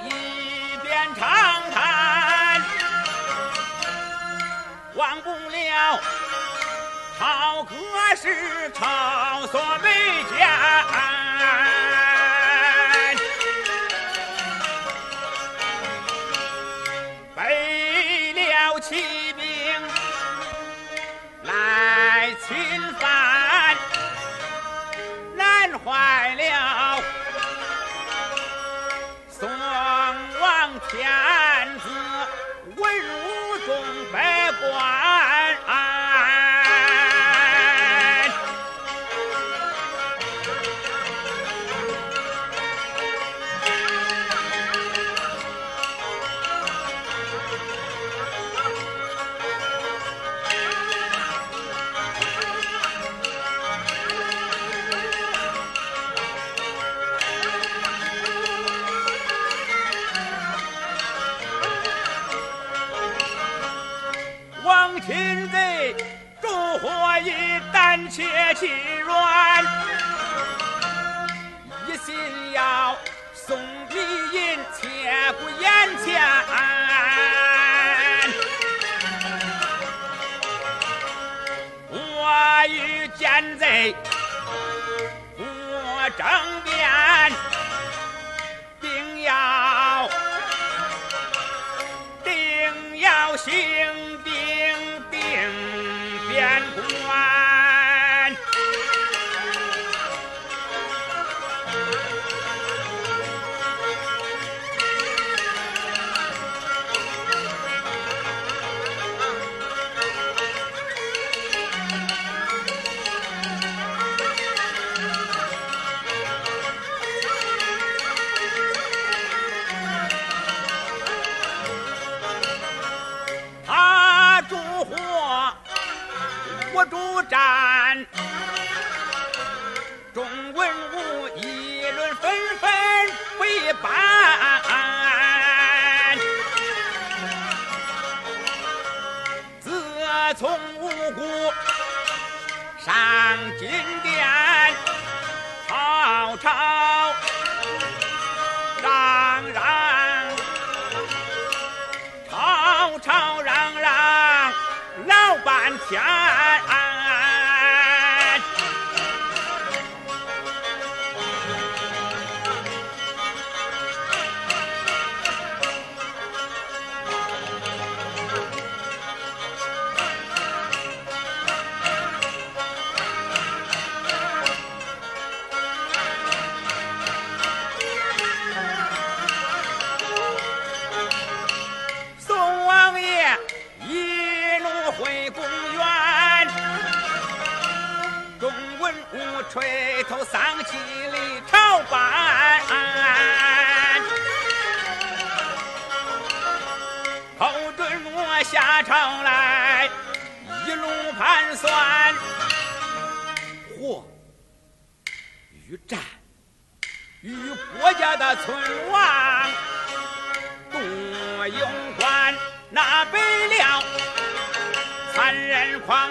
一边长叹，忘不了，好歌是草所。擒贼烛火一胆怯气软，一心要送礼银切顾眼前。我与奸贼不争辩， เปลี่ยนผม 金殿吵吵嚷嚷吵吵嚷嚷闹半天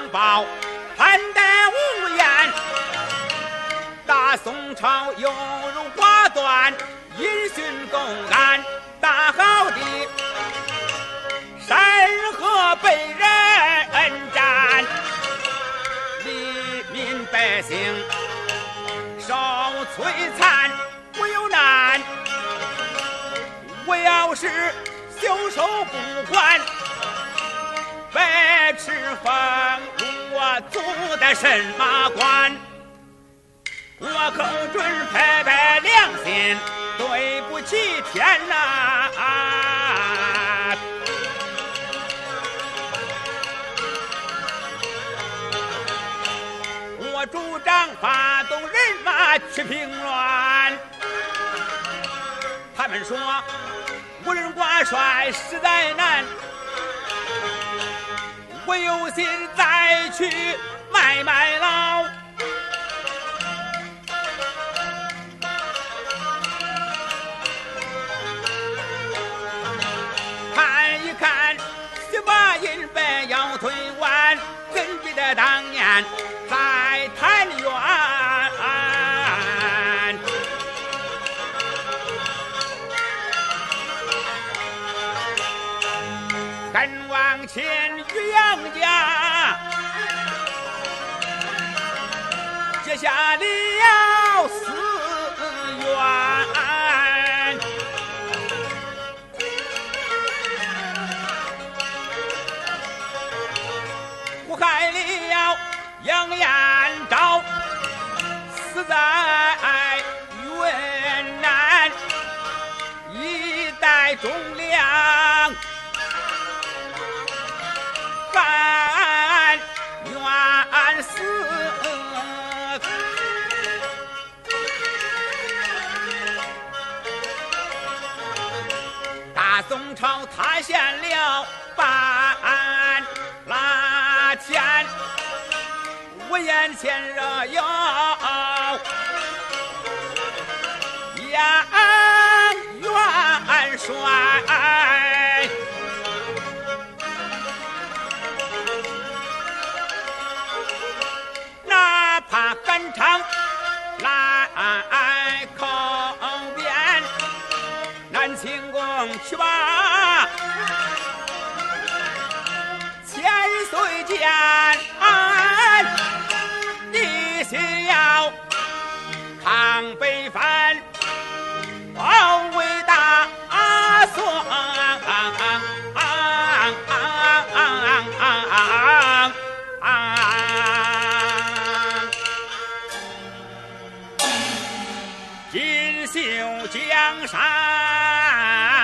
报，贪得无厌。大宋朝犹如挂断，音讯公安，大好的山河被人占，黎民百姓受摧残，我有难。我要是袖手不管，白赤峰做的什么官？我可准拍拍良心，对不起天呐！我主张发动人马去平乱。他们说无人挂帅实在难，有心再去卖卖劳，看一看一把银白腰腿弯，怎比得当年咱？下了四员，我害了杨延昭，死在眼前若有杨元帅。哪怕赶场来口边，南清宫去吧，江山。